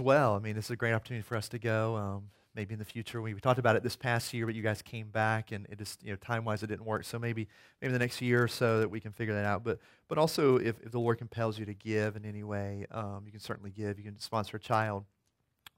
well. I mean, this is a great opportunity for us to go. Um, maybe in the future, we, we talked about it this past year, but you guys came back, and it just you know time wise it didn't work. So maybe maybe the next year or so that we can figure that out. But but also if, if the Lord compels you to give in any way, um, you can certainly give. You can sponsor a child,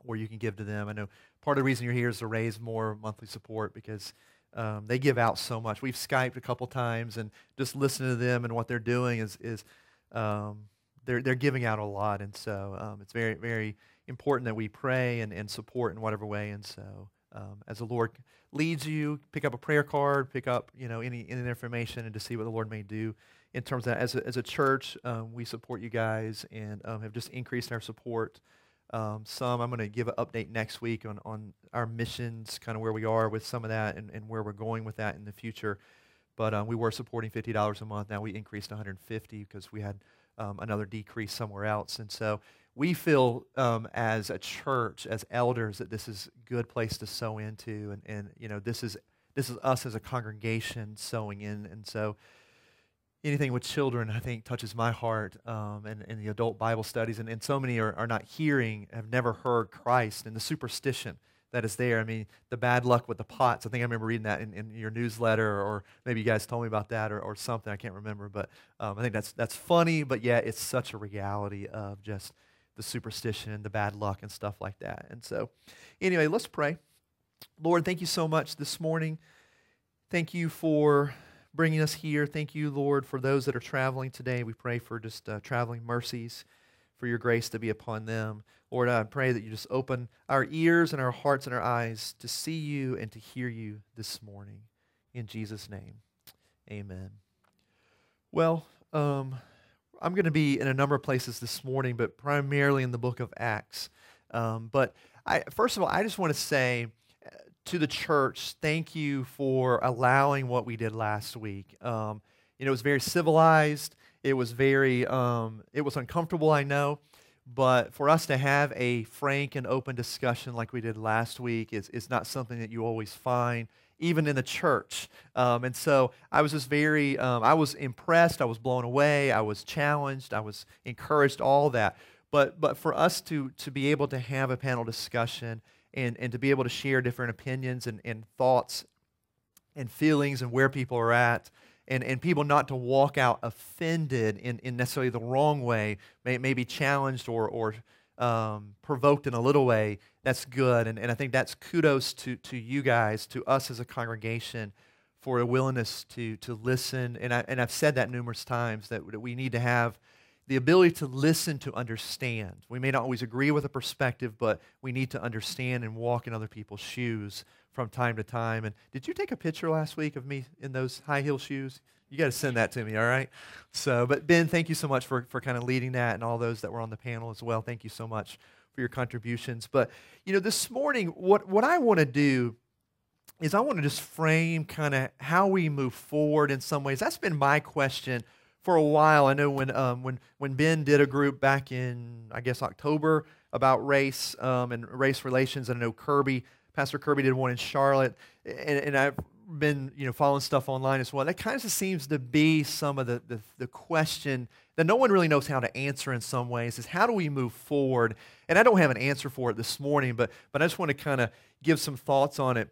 or you can give to them. I know part of the reason you're here is to raise more monthly support because. Um, they give out so much. We've Skyped a couple times, and just listening to them and what they're doing is is um, they're they're giving out a lot, and so um, it's very very important that we pray and, and support in whatever way. And so, um, as the Lord leads you, pick up a prayer card, pick up you know any, any information, and to see what the Lord may do in terms of that. As a, as a church, um, we support you guys and um, have just increased our support. Um, some I'm going to give an update next week on, on our missions, kind of where we are with some of that and, and where we're going with that in the future. But um, we were supporting $50 a month. Now we increased 150 because we had um, another decrease somewhere else. And so we feel um, as a church, as elders, that this is a good place to sow into, and, and you know this is this is us as a congregation sowing in, and so anything with children, I think, touches my heart, um, and, and the adult Bible studies, and, and so many are, are not hearing, have never heard Christ, and the superstition that is there. I mean, the bad luck with the pots. I think I remember reading that in, in your newsletter, or maybe you guys told me about that, or, or something. I can't remember, but um, I think that's that's funny, but yeah, it's such a reality of just the superstition and the bad luck and stuff like that. And so, anyway, let's pray. Lord, thank you so much this morning. Thank you for bringing us here. Thank you, Lord, for those that are traveling today. We pray for just uh, traveling mercies, for your grace to be upon them. Lord, I pray that you just open our ears and our hearts and our eyes to see you and to hear you this morning. In Jesus' name, amen. Well, um, I'm going to be in a number of places this morning, but primarily in the book of Acts. Um, but I, first of all, I just want to say uh, to the church, thank you for allowing what we did last week. Um, you know, it was very civilized. It was very, um, it was uncomfortable, I know. But for us to have a frank and open discussion like we did last week is, is not something that you always find even in the church. Um, and so I was just very, um, I was impressed. I was blown away. I was challenged. I was encouraged, all that. But, but for us to, to be able to have a panel discussion and, and to be able to share different opinions and, and thoughts and feelings and where people are at, and, and people not to walk out offended in, in necessarily the wrong way, may, be challenged or, or um, provoked in a little way, that's good. And, and I think that's kudos to, to you guys, to us as a congregation, for a willingness to, to listen. And, I, and I've said that numerous times that, that we need to have the ability to listen to understand. We may not always agree with a perspective, but we need to understand and walk in other people's shoes from time to time. And did you take a picture last week of me in those high heel shoes? You got to send that to me, all right? So, but Ben, thank you so much for, for kind of leading that and all those that were on the panel as well. Thank you so much for your contributions. But, you know, this morning, what, what I want to do is I want to just frame kind of how we move forward in some ways. That's been my question for a while. I know when, um, when, when Ben did a group back in, I guess, October about race um, and race relations, and I know Kirby, Pastor Kirby did one in Charlotte, and, and I've been you know following stuff online as well. That kind of seems to be some of the, the, the question that no one really knows how to answer in some ways is how do we move forward? And I don't have an answer for it this morning, but but I just want to kind of give some thoughts on it.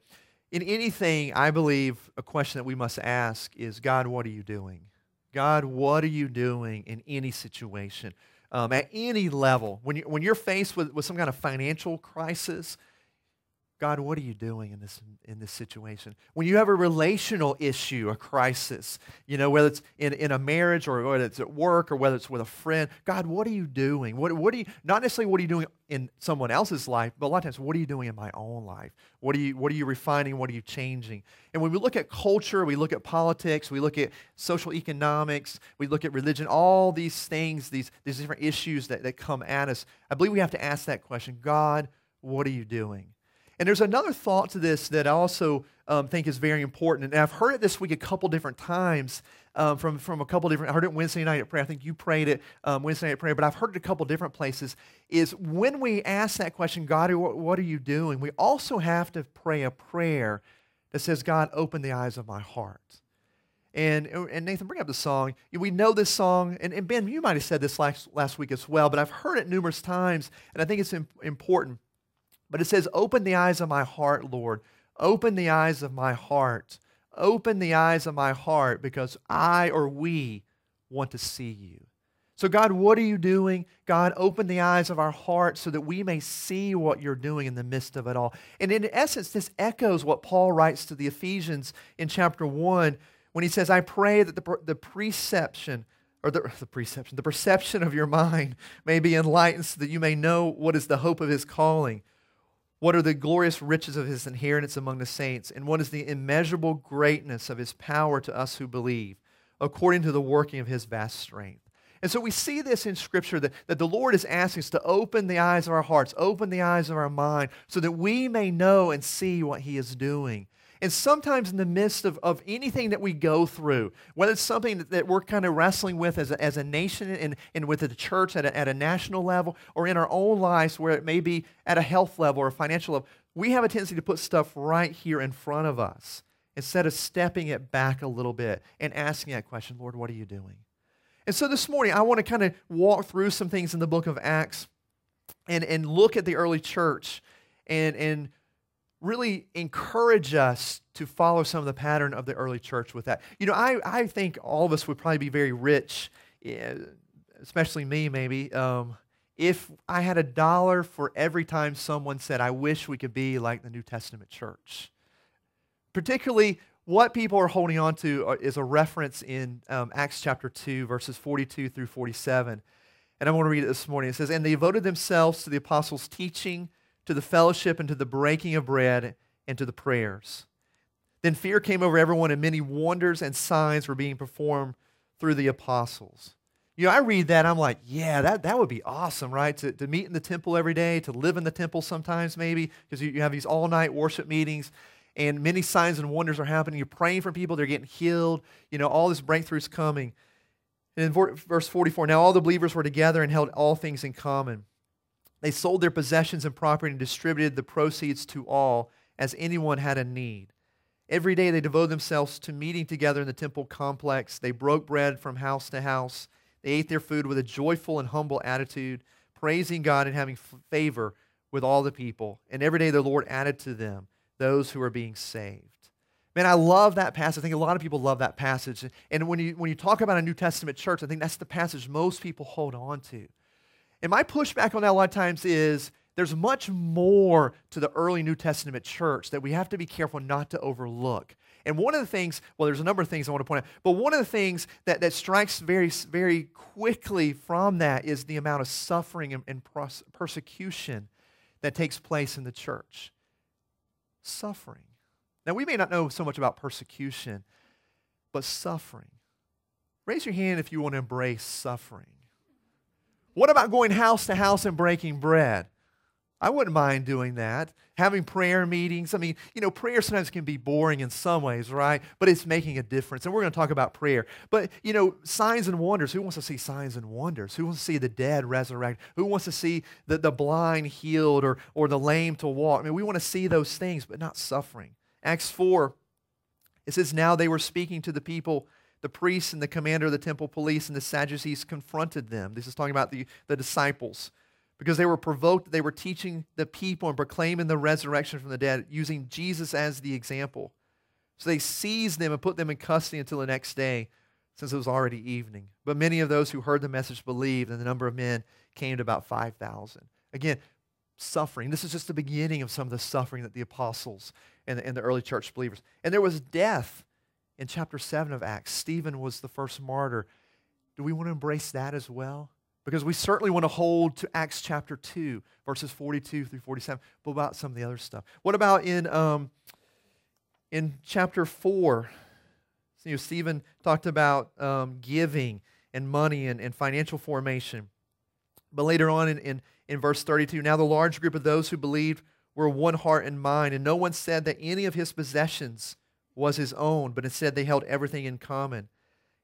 In anything, I believe a question that we must ask is God, what are you doing? God, what are you doing in any situation? Um, at any level, when, you, when you're faced with, with some kind of financial crisis, God, what are you doing in this, in this situation? When you have a relational issue, a crisis, you know, whether it's in, in a marriage or whether it's at work or whether it's with a friend, God, what are you doing? What, what are you, not necessarily what are you doing in someone else's life, but a lot of times, what are you doing in my own life? What are you, what are you refining? What are you changing? And when we look at culture, we look at politics, we look at social economics, we look at religion, all these things, these, these different issues that, that come at us, I believe we have to ask that question God, what are you doing? And there's another thought to this that I also um, think is very important. And I've heard it this week a couple different times um, from, from a couple different, I heard it Wednesday night at prayer. I think you prayed it um, Wednesday night at prayer, but I've heard it a couple different places. Is when we ask that question, God, what, are you doing? We also have to pray a prayer that says, God, open the eyes of my heart. And, and Nathan, bring up the song. We know this song, and, and Ben, you might have said this last, last week as well, but I've heard it numerous times, and I think it's important. But it says, Open the eyes of my heart, Lord. Open the eyes of my heart. Open the eyes of my heart because I or we want to see you. So, God, what are you doing? God, open the eyes of our hearts so that we may see what you're doing in the midst of it all. And in essence, this echoes what Paul writes to the Ephesians in chapter 1 when he says, I pray that the, the preception, or the, the preception, the perception of your mind may be enlightened so that you may know what is the hope of his calling, what are the glorious riches of his inheritance among the saints, and what is the immeasurable greatness of his power to us who believe, according to the working of his vast strength. And so we see this in Scripture that, that the Lord is asking us to open the eyes of our hearts, open the eyes of our mind, so that we may know and see what He is doing. And sometimes in the midst of, of anything that we go through, whether it's something that, that we're kind of wrestling with as a, as a nation and, and with the church at a, at a national level, or in our own lives where it may be at a health level or a financial level, we have a tendency to put stuff right here in front of us instead of stepping it back a little bit and asking that question, Lord, what are you doing? And so this morning, I want to kind of walk through some things in the book of Acts and, and look at the early church and, and really encourage us to follow some of the pattern of the early church with that. You know, I, I think all of us would probably be very rich, eh, especially me maybe, um, if I had a dollar for every time someone said, I wish we could be like the New Testament church. Particularly, what people are holding on to uh, is a reference in um, Acts chapter 2, verses 42 through 47. And I want to read it this morning. It says, And they devoted themselves to the apostles' teaching to the fellowship and to the breaking of bread and to the prayers. Then fear came over everyone, and many wonders and signs were being performed through the apostles. You know, I read that, I'm like, yeah, that, that would be awesome, right? To, to meet in the temple every day, to live in the temple sometimes, maybe, because you, you have these all night worship meetings, and many signs and wonders are happening. You're praying for people, they're getting healed. You know, all this breakthrough is coming. And in verse 44, now all the believers were together and held all things in common. They sold their possessions and property and distributed the proceeds to all as anyone had a need. Every day they devoted themselves to meeting together in the temple complex. They broke bread from house to house. They ate their food with a joyful and humble attitude, praising God and having favor with all the people. And every day the Lord added to them those who are being saved. Man, I love that passage. I think a lot of people love that passage. And when you, when you talk about a New Testament church, I think that's the passage most people hold on to. And my pushback on that a lot of times is there's much more to the early New Testament church that we have to be careful not to overlook. And one of the things, well, there's a number of things I want to point out, but one of the things that, that strikes very, very quickly from that is the amount of suffering and, and persecution that takes place in the church. Suffering. Now, we may not know so much about persecution, but suffering. Raise your hand if you want to embrace suffering. What about going house to house and breaking bread? I wouldn't mind doing that. Having prayer meetings. I mean, you know, prayer sometimes can be boring in some ways, right? But it's making a difference. And we're going to talk about prayer. But, you know, signs and wonders. Who wants to see signs and wonders? Who wants to see the dead resurrect? Who wants to see the, the blind healed or, or the lame to walk? I mean, we want to see those things, but not suffering. Acts 4, it says, Now they were speaking to the people the priests and the commander of the temple police and the Sadducees confronted them. This is talking about the, the disciples. Because they were provoked, they were teaching the people and proclaiming the resurrection from the dead, using Jesus as the example. So they seized them and put them in custody until the next day, since it was already evening. But many of those who heard the message believed, and the number of men came to about 5,000. Again, suffering. This is just the beginning of some of the suffering that the apostles and the, and the early church believers. And there was death in chapter 7 of Acts. Stephen was the first martyr. Do we want to embrace that as well? Because we certainly want to hold to Acts chapter 2, verses 42 through 47. But about some of the other stuff? What about in, um, in chapter 4? You know, Stephen talked about um, giving and money and, and financial formation. But later on in, in, in verse 32, now the large group of those who believed were one heart and mind, and no one said that any of his possessions was his own, but instead they held everything in common.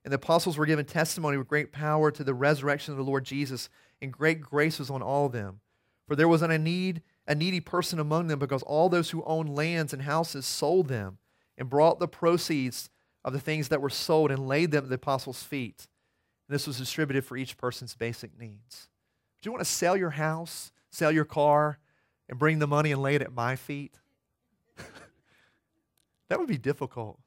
And the apostles were given testimony with great power to the resurrection of the Lord Jesus, and great grace was on all of them. For there was a need, a needy person among them, because all those who owned lands and houses sold them and brought the proceeds of the things that were sold and laid them at the apostles' feet. And this was distributed for each person's basic needs. Do you want to sell your house, sell your car, and bring the money and lay it at my feet? That would be difficult.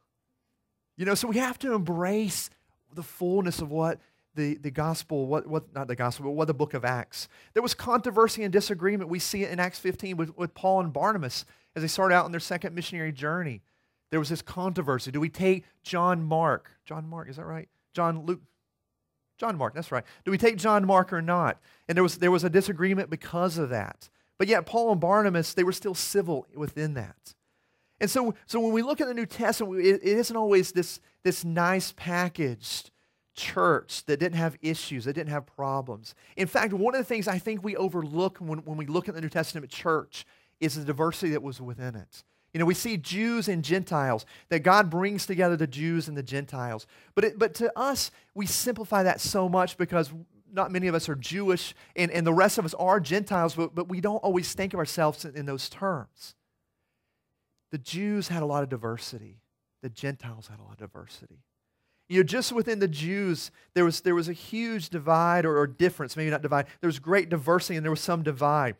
You know, so we have to embrace the fullness of what the, the gospel, what, what, not the gospel, but what the book of Acts. There was controversy and disagreement. We see it in Acts 15 with, with Paul and Barnabas as they start out on their second missionary journey. There was this controversy. Do we take John Mark? John Mark, is that right? John Luke? John Mark, that's right. Do we take John Mark or not? And there was, there was a disagreement because of that. But yet, Paul and Barnabas, they were still civil within that. And so, so when we look at the New Testament, it, it isn't always this, this nice packaged church that didn't have issues, that didn't have problems. In fact, one of the things I think we overlook when, when we look at the New Testament church is the diversity that was within it. You know, we see Jews and Gentiles, that God brings together the Jews and the Gentiles. But, it, but to us, we simplify that so much because not many of us are Jewish and, and the rest of us are Gentiles, but, but we don't always think of ourselves in, in those terms. The Jews had a lot of diversity, the Gentiles had a lot of diversity. You know, just within the Jews, there was, there was a huge divide or, or difference, maybe not divide. There was great diversity and there was some divide.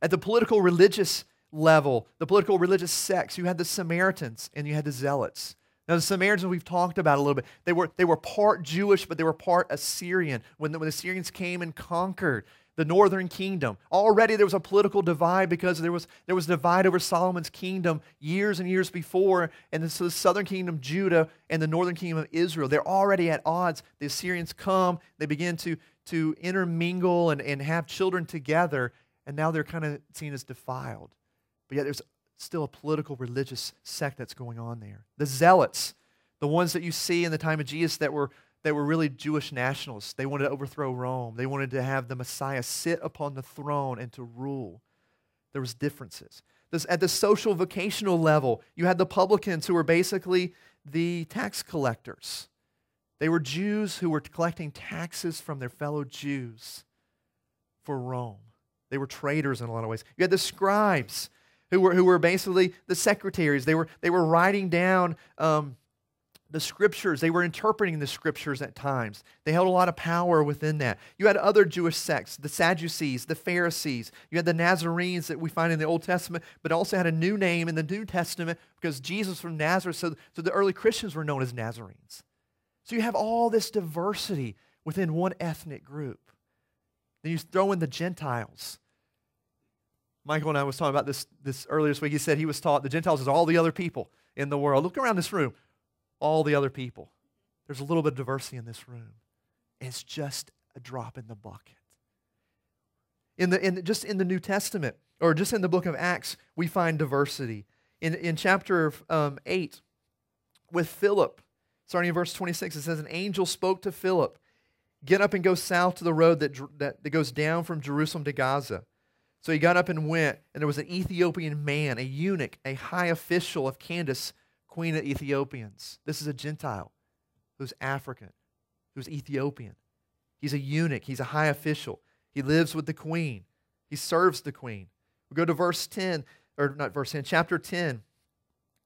At the political religious level, the political religious sects, you had the Samaritans and you had the Zealots. Now, the Samaritans we've talked about a little bit. They were, they were part Jewish, but they were part Assyrian. When the, when the Assyrians came and conquered the northern kingdom. Already there was a political divide because there was, there was a divide over Solomon's kingdom years and years before. And so the southern kingdom, Judah, and the northern kingdom of Israel, they're already at odds. The Assyrians come, they begin to, to intermingle and, and have children together, and now they're kind of seen as defiled. But yet there's still a political religious sect that's going on there. The Zealots, the ones that you see in the time of Jesus that were they were really Jewish nationalists. They wanted to overthrow Rome. They wanted to have the Messiah sit upon the throne and to rule. There was differences. This, at the social vocational level, you had the publicans who were basically the tax collectors. They were Jews who were collecting taxes from their fellow Jews for Rome. They were traitors in a lot of ways. You had the scribes who were, who were basically the secretaries. They were, they were writing down um, the scriptures. They were interpreting the scriptures at times. They held a lot of power within that. You had other Jewish sects, the Sadducees, the Pharisees. You had the Nazarenes that we find in the Old Testament, but also had a new name in the New Testament because Jesus from Nazareth. So, so the early Christians were known as Nazarenes. So you have all this diversity within one ethnic group. Then you throw in the Gentiles. Michael and I was talking about this, this earlier this week. He said he was taught the Gentiles is all the other people in the world. Look around this room all the other people. There's a little bit of diversity in this room. It's just a drop in the bucket. In the, in, just in the New Testament, or just in the book of Acts, we find diversity. In, in chapter um, 8, with Philip, starting in verse 26, it says, An angel spoke to Philip, Get up and go south to the road that, that, that goes down from Jerusalem to Gaza. So he got up and went, and there was an Ethiopian man, a eunuch, a high official of Candace, queen of Ethiopians. This is a Gentile who's African, who's Ethiopian. He's a eunuch, he's a high official. He lives with the queen, he serves the queen. We go to verse 10, or not verse 10, chapter 10.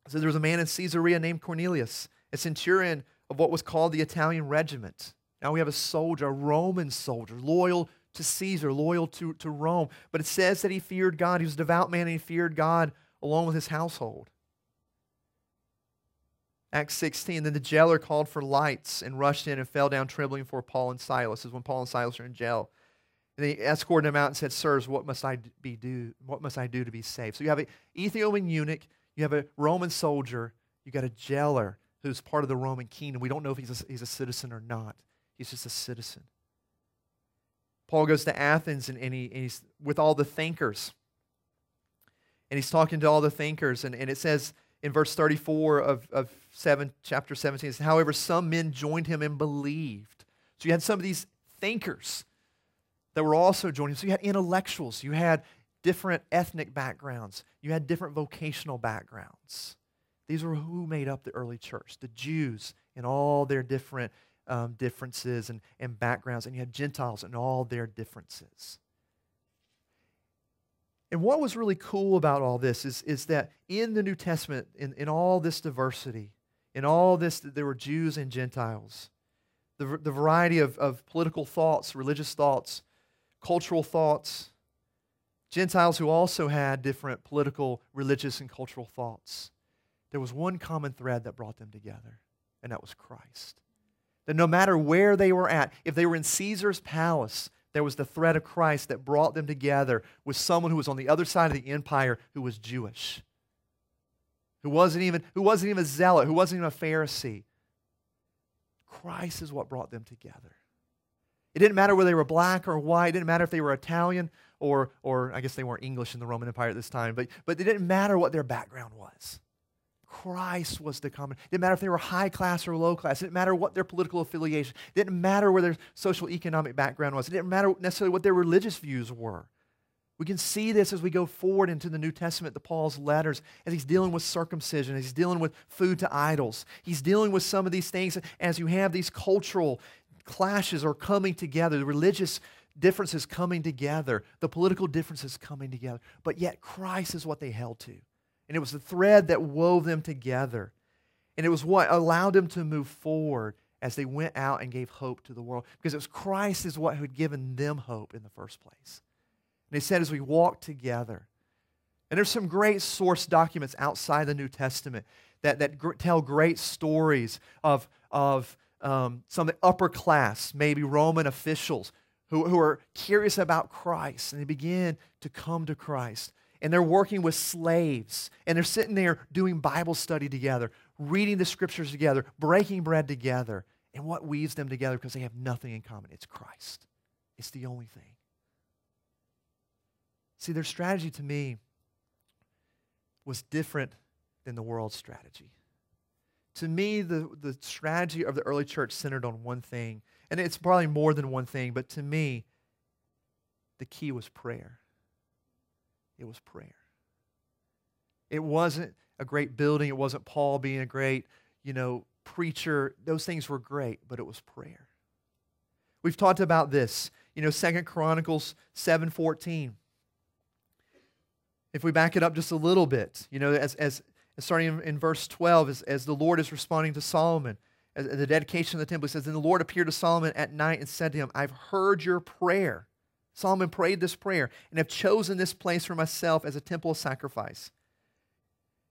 It says there was a man in Caesarea named Cornelius, a centurion of what was called the Italian regiment. Now we have a soldier, a Roman soldier, loyal to Caesar, loyal to, to Rome. But it says that he feared God. He was a devout man and he feared God along with his household. Acts 16, then the jailer called for lights and rushed in and fell down trembling for Paul and Silas. This is when Paul and Silas are in jail. And he escorted him out and said, Sirs, what must I be do? What must I do to be saved? So you have an Ethiopian eunuch, you have a Roman soldier, you got a jailer who's part of the Roman kingdom. We don't know if he's a, he's a citizen or not. He's just a citizen. Paul goes to Athens and, and, he, and he's with all the thinkers. And he's talking to all the thinkers. And, and it says in verse 34 of, of 7, chapter 17, says, however, some men joined him and believed. So you had some of these thinkers that were also joining. So you had intellectuals, you had different ethnic backgrounds, you had different vocational backgrounds. These were who made up the early church, the Jews in all their different um, differences and, and backgrounds, and you had Gentiles in all their differences. And what was really cool about all this is, is that in the New Testament, in, in all this diversity, In all this, there were Jews and Gentiles. The, the variety of, of political thoughts, religious thoughts, cultural thoughts, Gentiles who also had different political, religious, and cultural thoughts. There was one common thread that brought them together, and that was Christ. That no matter where they were at, if they were in Caesar's palace, there was the thread of Christ that brought them together with someone who was on the other side of the empire who was Jewish, who wasn't even, who wasn't even a zealot, who wasn't even a Pharisee. Christ is what brought them together. It didn't matter whether they were black or white. It didn't matter if they were Italian or, or I guess they weren't English in the Roman Empire at this time, but, but it didn't matter what their background was. Christ was the common. It didn't matter if they were high class or low class. It didn't matter what their political affiliation. It didn't matter where their social economic background was. It didn't matter necessarily what their religious views were. We can see this as we go forward into the New Testament, the Paul's letters, as he's dealing with circumcision, he's dealing with food to idols. He's dealing with some of these things as you have these cultural clashes are coming together, the religious differences coming together, the political differences coming together. But yet, Christ is what they held to. And it was the thread that wove them together. And it was what allowed them to move forward as they went out and gave hope to the world. Because it was Christ is what had given them hope in the first place. And he said, as we walk together, and there's some great source documents outside the New Testament that, that gr- tell great stories of, of um, some of the upper class, maybe Roman officials, who, who are curious about Christ and they begin to come to Christ. And they're working with slaves and they're sitting there doing Bible study together, reading the scriptures together, breaking bread together. And what weaves them together because they have nothing in common? It's Christ. It's the only thing. See, their strategy to me was different than the world's strategy to me, the, the strategy of the early church centered on one thing. And it's probably more than one thing, but to me, the key was prayer. It was prayer. It wasn't a great building. It wasn't Paul being a great, you know, preacher. Those things were great, but it was prayer. We've talked about this. You know, Second Chronicles 7:14. If we back it up just a little bit, you know, as, as starting in, in verse 12, as, as the Lord is responding to Solomon, as, the dedication of the temple, he says, Then the Lord appeared to Solomon at night and said to him, I've heard your prayer. Solomon prayed this prayer and have chosen this place for myself as a temple of sacrifice.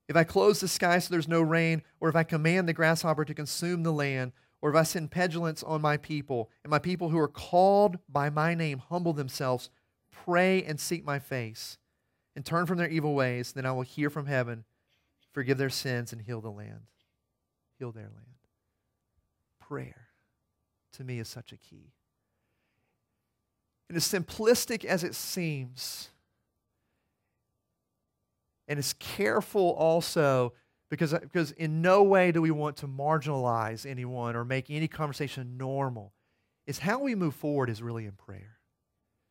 If I close the sky so there's no rain, or if I command the grasshopper to consume the land, or if I send pestilence on my people, and my people who are called by my name humble themselves, pray and seek my face, and turn from their evil ways, then I will hear from heaven forgive their sins, and heal the land. Heal their land. Prayer, to me, is such a key. And as simplistic as it seems, and as careful also, because, uh, because in no way do we want to marginalize anyone or make any conversation normal, is how we move forward is really in prayer.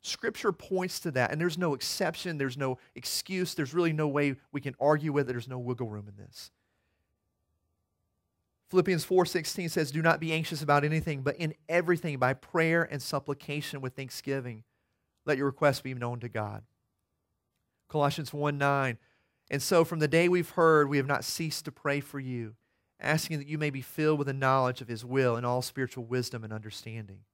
Scripture points to that, and there's no exception, there's no excuse, there's really no way we can argue with it, there's no wiggle room in this. Philippians 4:16 says, "Do not be anxious about anything, but in everything by prayer and supplication with thanksgiving, let your requests be known to God." Colossians 1:9, "And so from the day we've heard, we have not ceased to pray for you, asking that you may be filled with the knowledge of his will and all spiritual wisdom and understanding."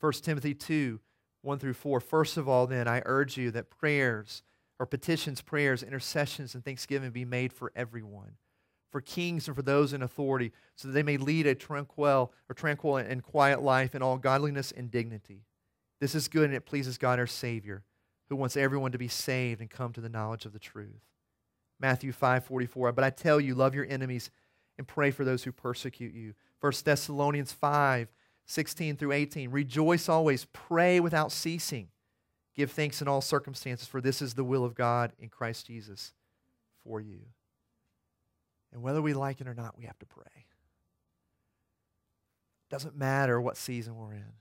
1 Timothy 2 1 through 4. First of all, then, I urge you that prayers or petitions, prayers, intercessions, and thanksgiving be made for everyone, for kings and for those in authority, so that they may lead a tranquil or tranquil and quiet life in all godliness and dignity. This is good and it pleases God our Savior, who wants everyone to be saved and come to the knowledge of the truth. Matthew 5:44. But I tell you, love your enemies and pray for those who persecute you. 1 Thessalonians 5 16 through 18. Rejoice always, pray without ceasing. Give thanks in all circumstances, for this is the will of God in Christ Jesus for you. And whether we like it or not, we have to pray. Doesn't matter what season we're in.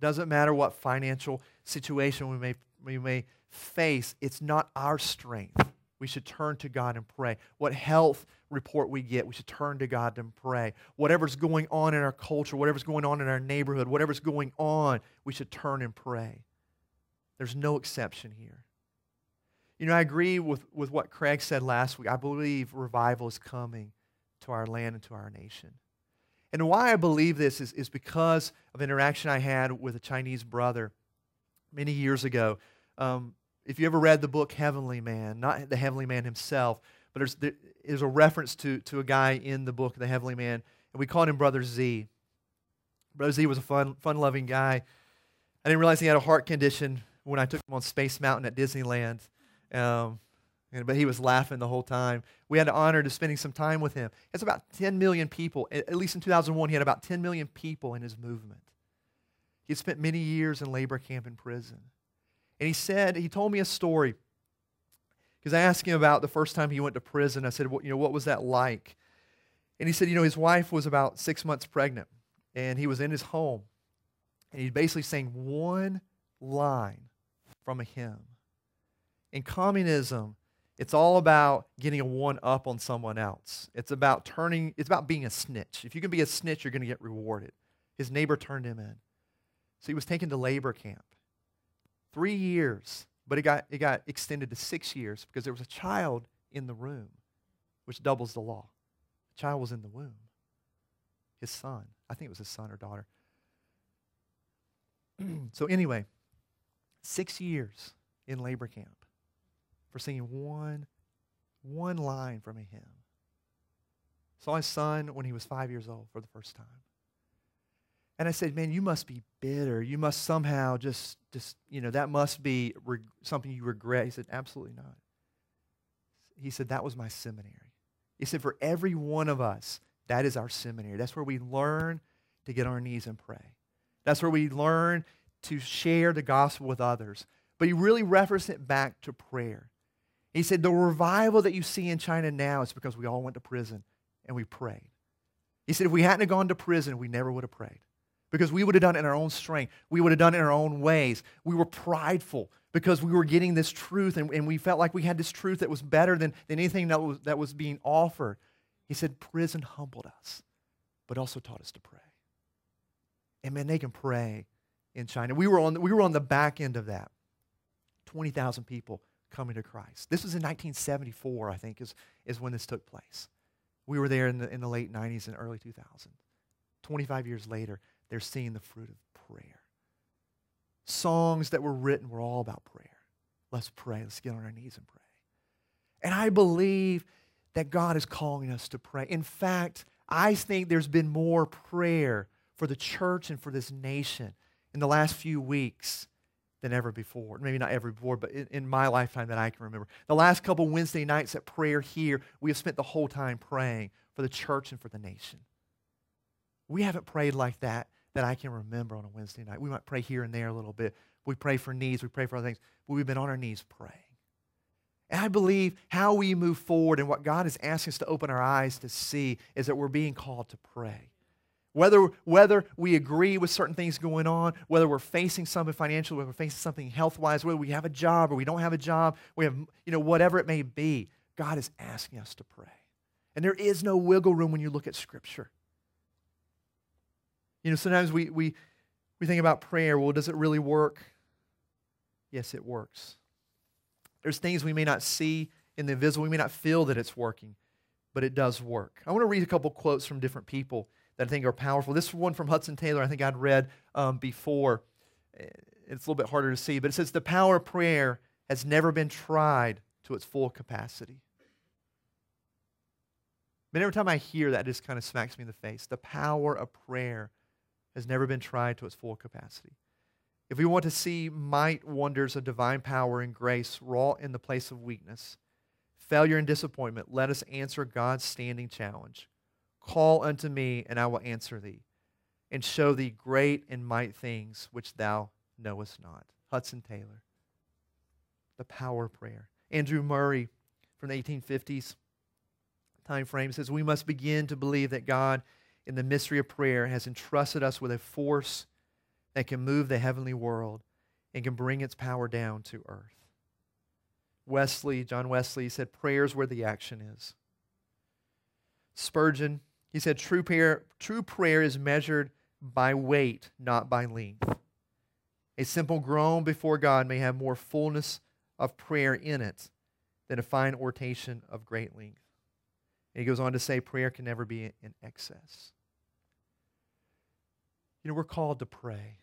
Doesn't matter what financial situation we may, we may face. It's not our strength we should turn to God and pray. What health report we get, we should turn to God and pray. Whatever's going on in our culture, whatever's going on in our neighborhood, whatever's going on, we should turn and pray. There's no exception here. You know, I agree with, with what Craig said last week. I believe revival is coming to our land and to our nation. And why I believe this is, is because of an interaction I had with a Chinese brother many years ago. Um, if you ever read the book Heavenly Man, not the Heavenly Man himself, but there's, there's a reference to, to a guy in the book, The Heavenly Man, and we called him Brother Z. Brother Z was a fun, fun-loving guy. I didn't realize he had a heart condition when I took him on Space Mountain at Disneyland. Um, but he was laughing the whole time. We had the honor of spending some time with him. It's about 10 million people. At least in 2001, he had about 10 million people in his movement. He had spent many years in labor camp and prison. And he said, he told me a story because I asked him about the first time he went to prison. I said, well, you know, what was that like? And he said, you know, his wife was about six months pregnant, and he was in his home, and he basically sang one line from a hymn. In communism, it's all about getting a one up on someone else. It's about turning, it's about being a snitch. If you can be a snitch, you're going to get rewarded. His neighbor turned him in. So he was taken to labor camp. Three years but it got, it got extended to six years because there was a child in the room, which doubles the law. The child was in the womb. His son. I think it was his son or daughter. so, anyway, six years in labor camp for singing one, one line from a hymn. Saw his son when he was five years old for the first time. And I said, man, you must be bitter. You must somehow just, just you know, that must be something you regret. He said, absolutely not. He said, that was my seminary. He said, for every one of us, that is our seminary. That's where we learn to get on our knees and pray. That's where we learn to share the gospel with others. But he really referenced it back to prayer. He said, the revival that you see in China now is because we all went to prison and we prayed. He said, if we hadn't gone to prison, we never would have prayed because we would have done it in our own strength. We would have done it in our own ways. We were prideful because we were getting this truth and, and we felt like we had this truth that was better than, than anything that was, that was being offered. He said, prison humbled us, but also taught us to pray. And man, they can pray in China. We were on, we were on the back end of that. 20,000 people coming to Christ. This was in 1974, I think, is, is when this took place. We were there in the, in the late 90s and early 2000s. 25 years later, they're seeing the fruit of prayer. Songs that were written were all about prayer. Let's pray. Let's get on our knees and pray. And I believe that God is calling us to pray. In fact, I think there's been more prayer for the church and for this nation in the last few weeks than ever before. Maybe not ever before, but in, in, my lifetime that I can remember. The last couple Wednesday nights at prayer here, we have spent the whole time praying for the church and for the nation. We haven't prayed like that that I can remember on a Wednesday night. We might pray here and there a little bit. We pray for needs, we pray for other things, but we've been on our knees praying. And I believe how we move forward and what God is asking us to open our eyes to see is that we're being called to pray. Whether, whether we agree with certain things going on, whether we're facing something financially, whether we're facing something health-wise, whether we have a job or we don't have a job, we have, you know, whatever it may be, God is asking us to pray. And there is no wiggle room when you look at Scripture. You know, sometimes we, we, we think about prayer. Well, does it really work? Yes, it works. There's things we may not see in the invisible. We may not feel that it's working, but it does work. I want to read a couple quotes from different people that I think are powerful. This one from Hudson Taylor, I think I'd read um, before. It's a little bit harder to see, but it says, The power of prayer has never been tried to its full capacity. But every time I hear that, it just kind of smacks me in the face. The power of prayer has never been tried to its full capacity. If we want to see might, wonders of divine power and grace wrought in the place of weakness, failure, and disappointment, let us answer God's standing challenge. Call unto me, and I will answer thee, and show thee great and might things which thou knowest not. Hudson Taylor. The power of prayer. Andrew Murray from the 1850s time frame says, We must begin to believe that God in the mystery of prayer has entrusted us with a force that can move the heavenly world and can bring its power down to earth. Wesley, John Wesley, said, Prayer's where the action is. Spurgeon, he said, True prayer, true prayer is measured by weight, not by length. A simple groan before God may have more fullness of prayer in it than a fine oration of great length. And he goes on to say, prayer can never be in excess. You know, we're called to pray.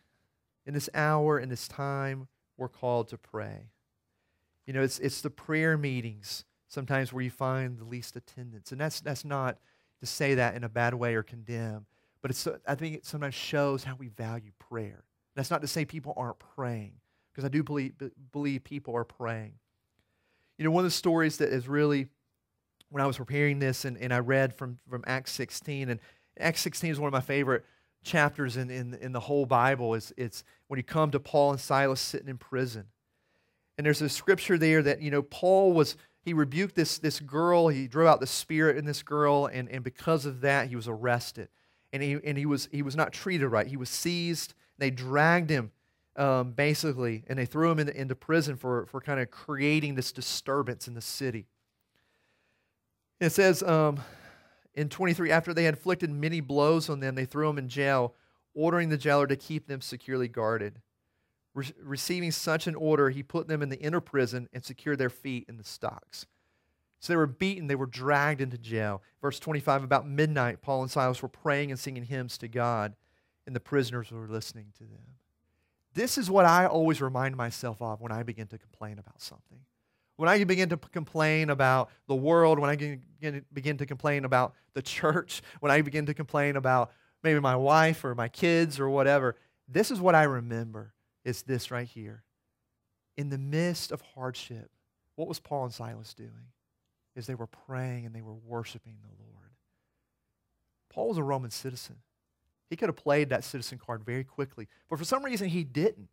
In this hour, in this time, we're called to pray. You know, it's, it's the prayer meetings sometimes where you find the least attendance. And that's, that's not to say that in a bad way or condemn, but it's, I think it sometimes shows how we value prayer. That's not to say people aren't praying, because I do believe, believe people are praying. You know, one of the stories that is really, when I was preparing this and, and I read from, from Acts 16, and Acts 16 is one of my favorite chapters in, in, in the whole Bible. Is it's when you come to Paul and Silas sitting in prison. And there's a scripture there that, you know, Paul was, he rebuked this, this girl, he drove out the spirit in this girl, and, and because of that, he was arrested. And, he, and he, was, he was not treated right. He was seized. They dragged him um, basically, and they threw him into, into prison for, for kind of creating this disturbance in the city. It says um, in 23, after they had inflicted many blows on them, they threw them in jail, ordering the jailer to keep them securely guarded. Re- receiving such an order, he put them in the inner prison and secured their feet in the stocks. So they were beaten, they were dragged into jail. Verse 25 About midnight, Paul and Silas were praying and singing hymns to God, and the prisoners were listening to them. This is what I always remind myself of when I begin to complain about something. When I begin to complain about the world, when I begin to complain about the church, when I begin to complain about maybe my wife or my kids or whatever, this is what I remember. It's this right here. In the midst of hardship, what was Paul and Silas doing? Is they were praying and they were worshiping the Lord. Paul was a Roman citizen. He could have played that citizen card very quickly, but for some reason he didn't.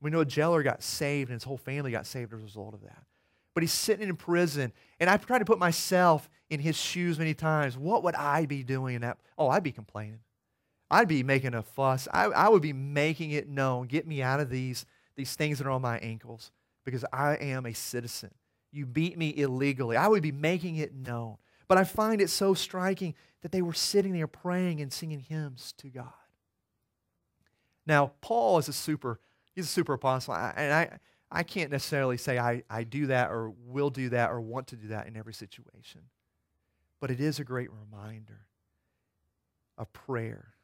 We know a jailer got saved and his whole family got saved as a result of that. But he's sitting in prison, and I've tried to put myself in his shoes many times. What would I be doing in that? Oh, I'd be complaining. I'd be making a fuss. I, I would be making it known. Get me out of these, these things that are on my ankles because I am a citizen. You beat me illegally. I would be making it known. But I find it so striking that they were sitting there praying and singing hymns to God. Now, Paul is a super, he's a super apostle, and I, I can't necessarily say I, I do that or will do that or want to do that in every situation. But it is a great reminder of prayer.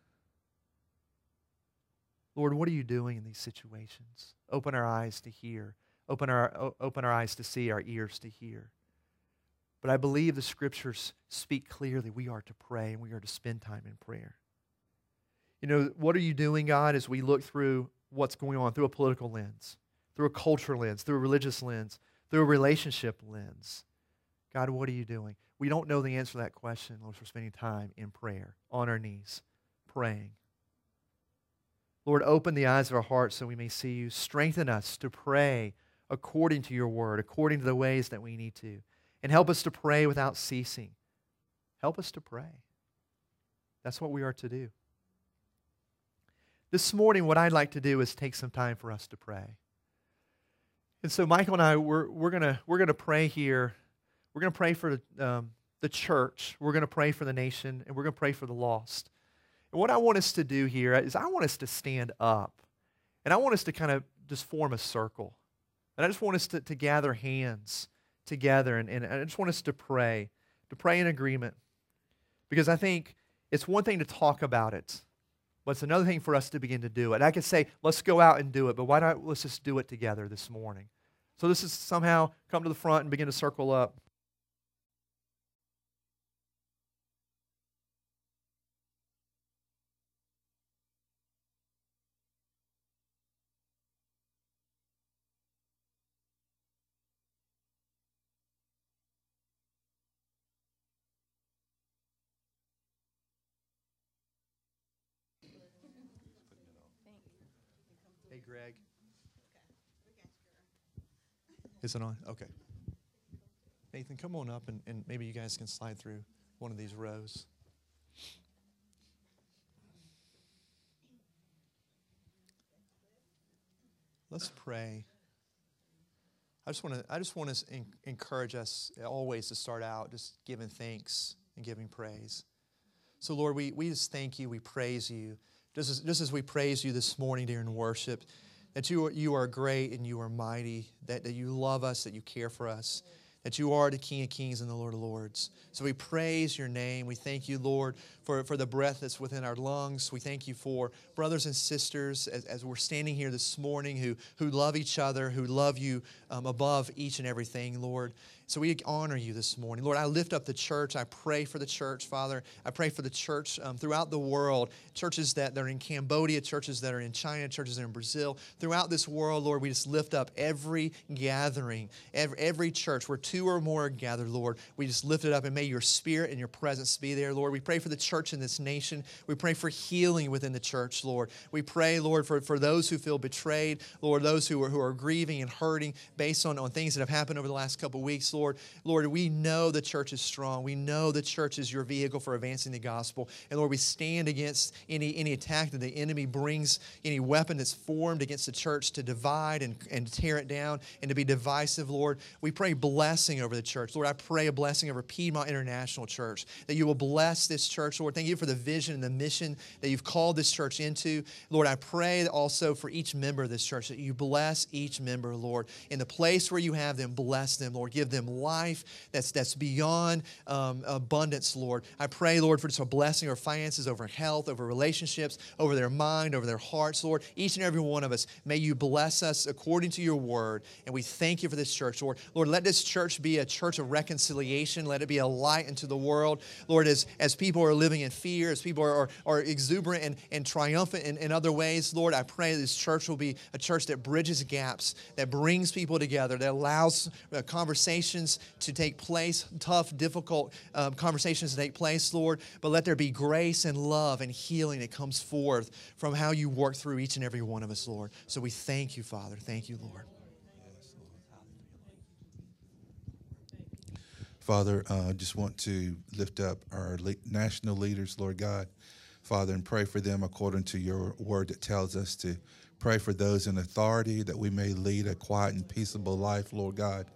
Lord, what are you doing in these situations? Open our eyes to hear. Open our, open our eyes to see, our ears to hear. But I believe the scriptures speak clearly. We are to pray and we are to spend time in prayer. You know, what are you doing, God, as we look through what's going on through a political lens, through a cultural lens, through a religious lens, through a relationship lens? God, what are you doing? We don't know the answer to that question unless we're spending time in prayer, on our knees, praying. Lord, open the eyes of our hearts so we may see you. Strengthen us to pray according to your word, according to the ways that we need to and help us to pray without ceasing. Help us to pray. That's what we are to do. This morning, what I'd like to do is take some time for us to pray. And so, Michael and I, we're, we're going we're gonna pray here. We're going to pray for the, um, the church. We're going to pray for the nation, and we're going to pray for the lost. And what I want us to do here is I want us to stand up. And I want us to kind of just form a circle. And I just want us to, to gather hands together. And, and I just want us to pray, to pray in agreement. Because I think it's one thing to talk about it, but it's another thing for us to begin to do it. I could say, let's go out and do it, but why not let's just do it together this morning? So this is somehow come to the front and begin to circle up. Greg? Is it on? Okay. Nathan, come on up and, and maybe you guys can slide through one of these rows. Let's pray. I just want to I just want to encourage us always to start out just giving thanks and giving praise. So Lord, we, we just thank you, we praise you. Just as, just as we praise you this morning dear during worship, that you are, you are great and you are mighty, that, that you love us, that you care for us, that you are the King of Kings and the Lord of Lords. So we praise your name. We thank you, Lord, for, for the breath that's within our lungs. We thank you for brothers and sisters as, as we're standing here this morning who, who love each other, who love you um, above each and everything, Lord. So we honor you this morning. Lord, I lift up the church. I pray for the church, Father. I pray for the church um, throughout the world, churches that, that are in Cambodia, churches that are in China, churches that are in Brazil. Throughout this world, Lord, we just lift up every gathering, every, every church where two or more are gathered, Lord. We just lift it up and may your spirit and your presence be there, Lord. We pray for the church in this nation. We pray for healing within the church, Lord. We pray, Lord, for, for those who feel betrayed, Lord, those who are, who are grieving and hurting based on, on things that have happened over the last couple of weeks, Lord. Lord, we know the church is strong. We know the church is your vehicle for advancing the gospel. And Lord, we stand against any, any attack that the enemy brings, any weapon that's formed against the church to divide and, and tear it down and to be divisive, Lord. We pray blessing over the church. Lord, I pray a blessing over Piedmont International Church, that you will bless this church, Lord. Thank you for the vision and the mission that you've called this church into. Lord, I pray also for each member of this church that you bless each member, Lord. In the place where you have them, bless them, Lord. Give them life that's, that's beyond um, abundance, Lord. I pray, Lord, for just a blessing over finances, over health, over relationships, over their mind, over their hearts, Lord. Each and every one of us, may you bless us according to your word. And we thank you for this church, Lord. Lord, let this church be a church of reconciliation. Let it be a light into the world. Lord, as, as people are living in fear, as people are, are, are exuberant and, and triumphant in, in other ways, Lord, I pray this church will be a church that bridges gaps, that brings people together, that allows uh, conversations to take place, tough, difficult um, conversations to take place, Lord. But let there be grace and love and healing that comes forth from how you work through each and every one of us, Lord. So we thank you, Father. Thank you, Lord. Father, I uh, just want to lift up our le- national leaders, Lord God. Father, and pray for them according to your word that tells us to pray for those in authority that we may lead a quiet and peaceable life, Lord God.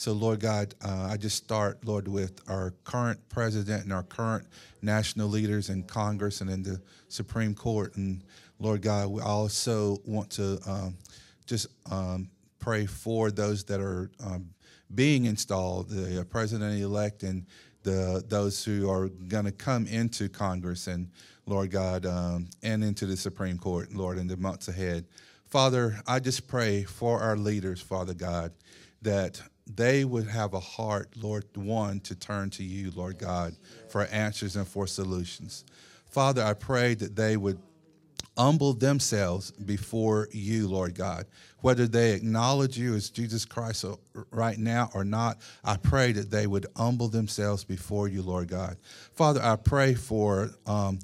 So, Lord God, uh, I just start, Lord, with our current president and our current national leaders in Congress and in the Supreme Court. And, Lord God, we also want to um, just um, pray for those that are um, being installed, the uh, president elect and the those who are going to come into Congress and Lord God um, and into the Supreme Court, Lord, in the months ahead. Father, I just pray for our leaders, Father God, that they would have a heart, Lord, one, to turn to you, Lord God, for answers and for solutions. Father, I pray that they would humble themselves before you, Lord God. Whether they acknowledge you as Jesus Christ right now or not, I pray that they would humble themselves before you, Lord God. Father, I pray for um,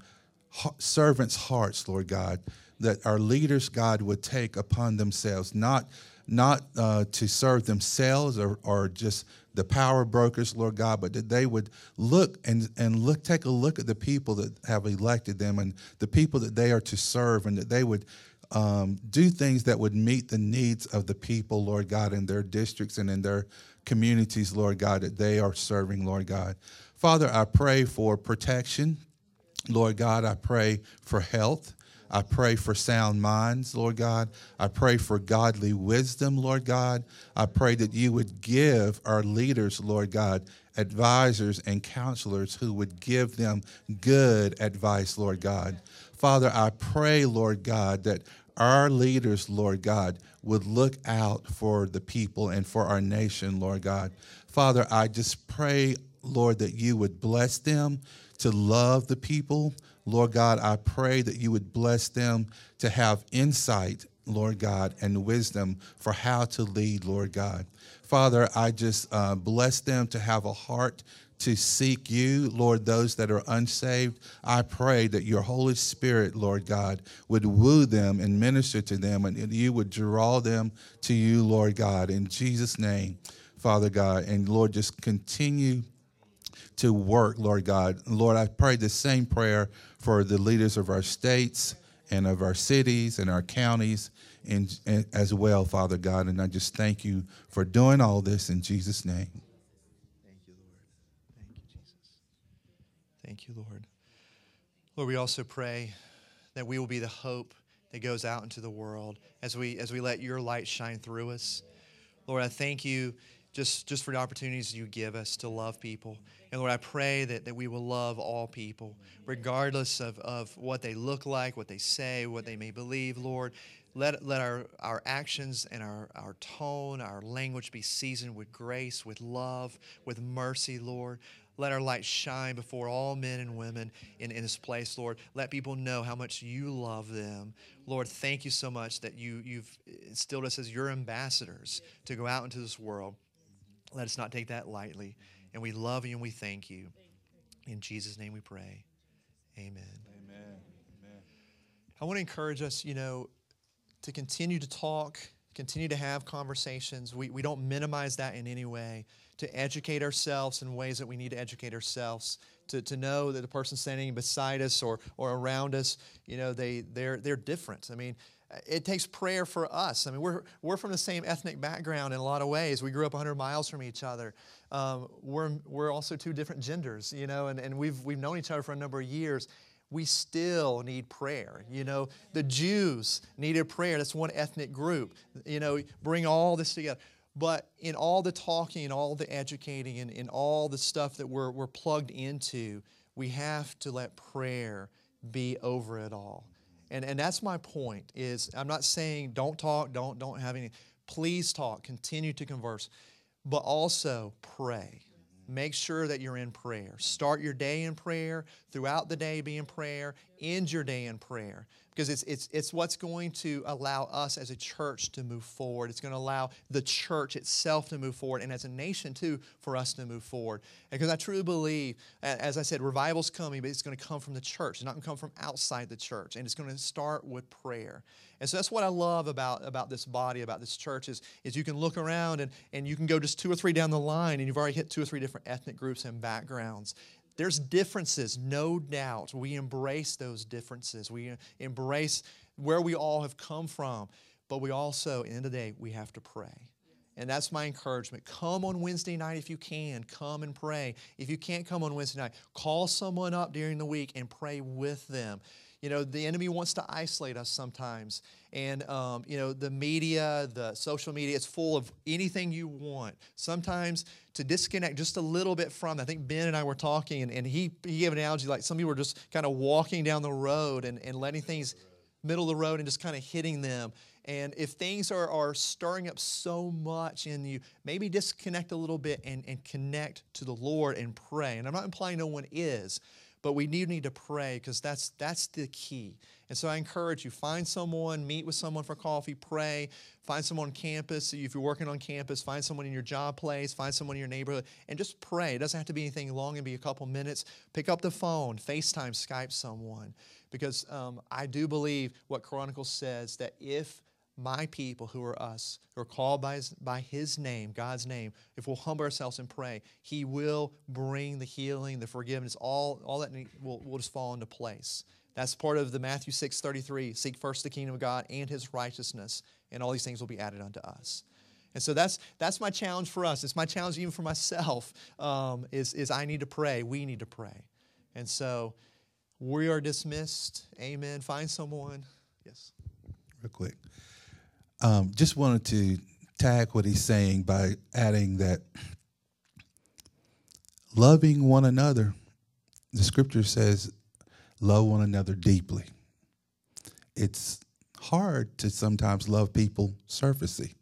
servants' hearts, Lord God, that our leaders, God, would take upon themselves, not not uh, to serve themselves or, or just the power brokers, Lord God, but that they would look and, and look, take a look at the people that have elected them and the people that they are to serve, and that they would um, do things that would meet the needs of the people, Lord God, in their districts and in their communities, Lord God, that they are serving, Lord God. Father, I pray for protection. Lord God, I pray for health. I pray for sound minds, Lord God. I pray for godly wisdom, Lord God. I pray that you would give our leaders, Lord God, advisors and counselors who would give them good advice, Lord God. Father, I pray, Lord God, that our leaders, Lord God, would look out for the people and for our nation, Lord God. Father, I just pray, Lord, that you would bless them to love the people, Lord God, I pray that you would bless them to have insight, Lord God, and wisdom for how to lead, Lord God. Father, I just uh, bless them to have a heart to seek you, Lord, those that are unsaved. I pray that your Holy Spirit, Lord God, would woo them and minister to them and you would draw them to you, Lord God. In Jesus' name, Father God. And Lord, just continue to work, Lord God. Lord, I pray the same prayer for the leaders of our states and of our cities and our counties and, and, as well, Father God. And I just thank you for doing all this in Jesus' name. Thank you, Lord. Thank you, Jesus. Thank you, Lord. Lord, we also pray that we will be the hope that goes out into the world as we as we let your light shine through us. Lord, I thank you just, just for the opportunities you give us to love people. And Lord, I pray that, that we will love all people, regardless of, of what they look like, what they say, what they may believe, Lord. Let, let our, our actions and our, our tone, our language be seasoned with grace, with love, with mercy, Lord. Let our light shine before all men and women in, in this place, Lord. Let people know how much you love them. Lord, thank you so much that you, you've instilled us as your ambassadors to go out into this world. Let us not take that lightly. And we love you and we thank you. In Jesus' name we pray. Amen. Amen. Amen. I want to encourage us, you know, to continue to talk, continue to have conversations. We, we don't minimize that in any way to educate ourselves in ways that we need to educate ourselves, to, to know that the person standing beside us or, or around us, you know, they, they're, they're different. I mean, it takes prayer for us. I mean, we're, we're from the same ethnic background in a lot of ways. We grew up 100 miles from each other. Um, we're, we're also two different genders, you know, and, and we've, we've known each other for a number of years. We still need prayer. You know, the Jews needed prayer. That's one ethnic group. You know, bring all this together. But in all the talking and all the educating and in all the stuff that we're, we're plugged into, we have to let prayer be over it all. And, and that's my point is I'm not saying don't talk, don't, don't have any. Please talk, continue to converse, but also pray. Make sure that you're in prayer. Start your day in prayer, throughout the day be in prayer, end your day in prayer because it's, it's, it's what's going to allow us as a church to move forward. It's going to allow the church itself to move forward, and as a nation, too, for us to move forward. And Because I truly believe, as I said, revival's coming, but it's going to come from the church. It's not going to come from outside the church, and it's going to start with prayer. And so that's what I love about, about this body, about this church, is, is you can look around and, and you can go just two or three down the line, and you've already hit two or three different ethnic groups and backgrounds. There's differences, no doubt. We embrace those differences. We embrace where we all have come from. But we also, in the end of the day, we have to pray. And that's my encouragement. Come on Wednesday night if you can. Come and pray. If you can't come on Wednesday night, call someone up during the week and pray with them. You know, the enemy wants to isolate us sometimes. And, um, you know, the media, the social media, it's full of anything you want. Sometimes to disconnect just a little bit from, I think Ben and I were talking, and, and he, he gave an analogy like some people are just kind of walking down the road and, and letting things middle of the road and just kind of hitting them. And if things are, are stirring up so much in you, maybe disconnect a little bit and, and connect to the Lord and pray. And I'm not implying no one is, but we do need to pray because that's, that's the key. And so I encourage you find someone, meet with someone for coffee, pray. Find someone on campus. If you're working on campus, find someone in your job place, find someone in your neighborhood, and just pray. It doesn't have to be anything long, and be a couple minutes. Pick up the phone, FaceTime, Skype someone. Because um, I do believe what Chronicles says that if my people who are us, who are called by his, by his name, God's name, if we'll humble ourselves and pray, he will bring the healing, the forgiveness, all, all that will, will just fall into place. That's part of the Matthew 6 33. Seek first the kingdom of God and his righteousness, and all these things will be added unto us. And so that's, that's my challenge for us. It's my challenge even for myself um, is, is I need to pray. We need to pray. And so we are dismissed. Amen. Find someone. Yes. Real quick. Um, just wanted to tag what he's saying by adding that loving one another, the scripture says, love one another deeply. It's hard to sometimes love people surfacey.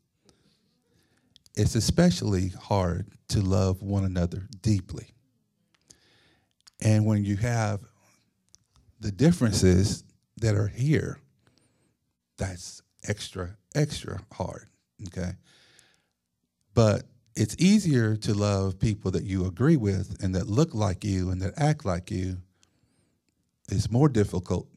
It's especially hard to love one another deeply. And when you have the differences that are here, that's extra, extra hard. Okay. But it's easier to love people that you agree with and that look like you and that act like you. It's more difficult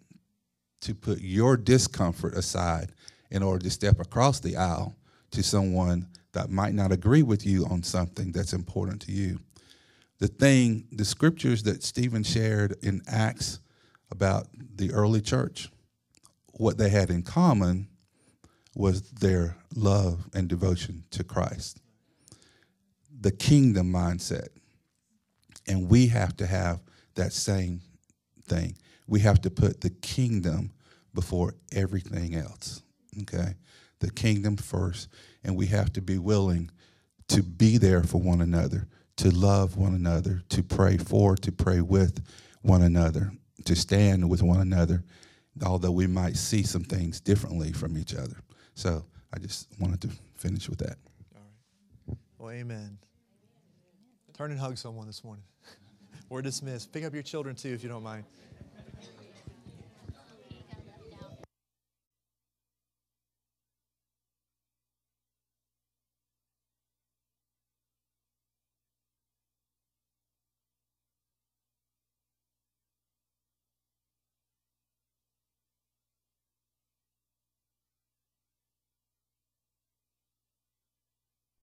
to put your discomfort aside in order to step across the aisle to someone that might not agree with you on something that's important to you. The thing, the scriptures that Stephen shared in Acts about the early church, what they had in common was their love and devotion to Christ, the kingdom mindset. And we have to have that same thing. We have to put the kingdom before everything else. Okay? The kingdom first. And we have to be willing to be there for one another, to love one another, to pray for, to pray with one another, to stand with one another, although we might see some things differently from each other. So I just wanted to finish with that. All right. Well, amen. Turn and hug someone this morning. We're dismissed. Pick up your children too, if you don't mind.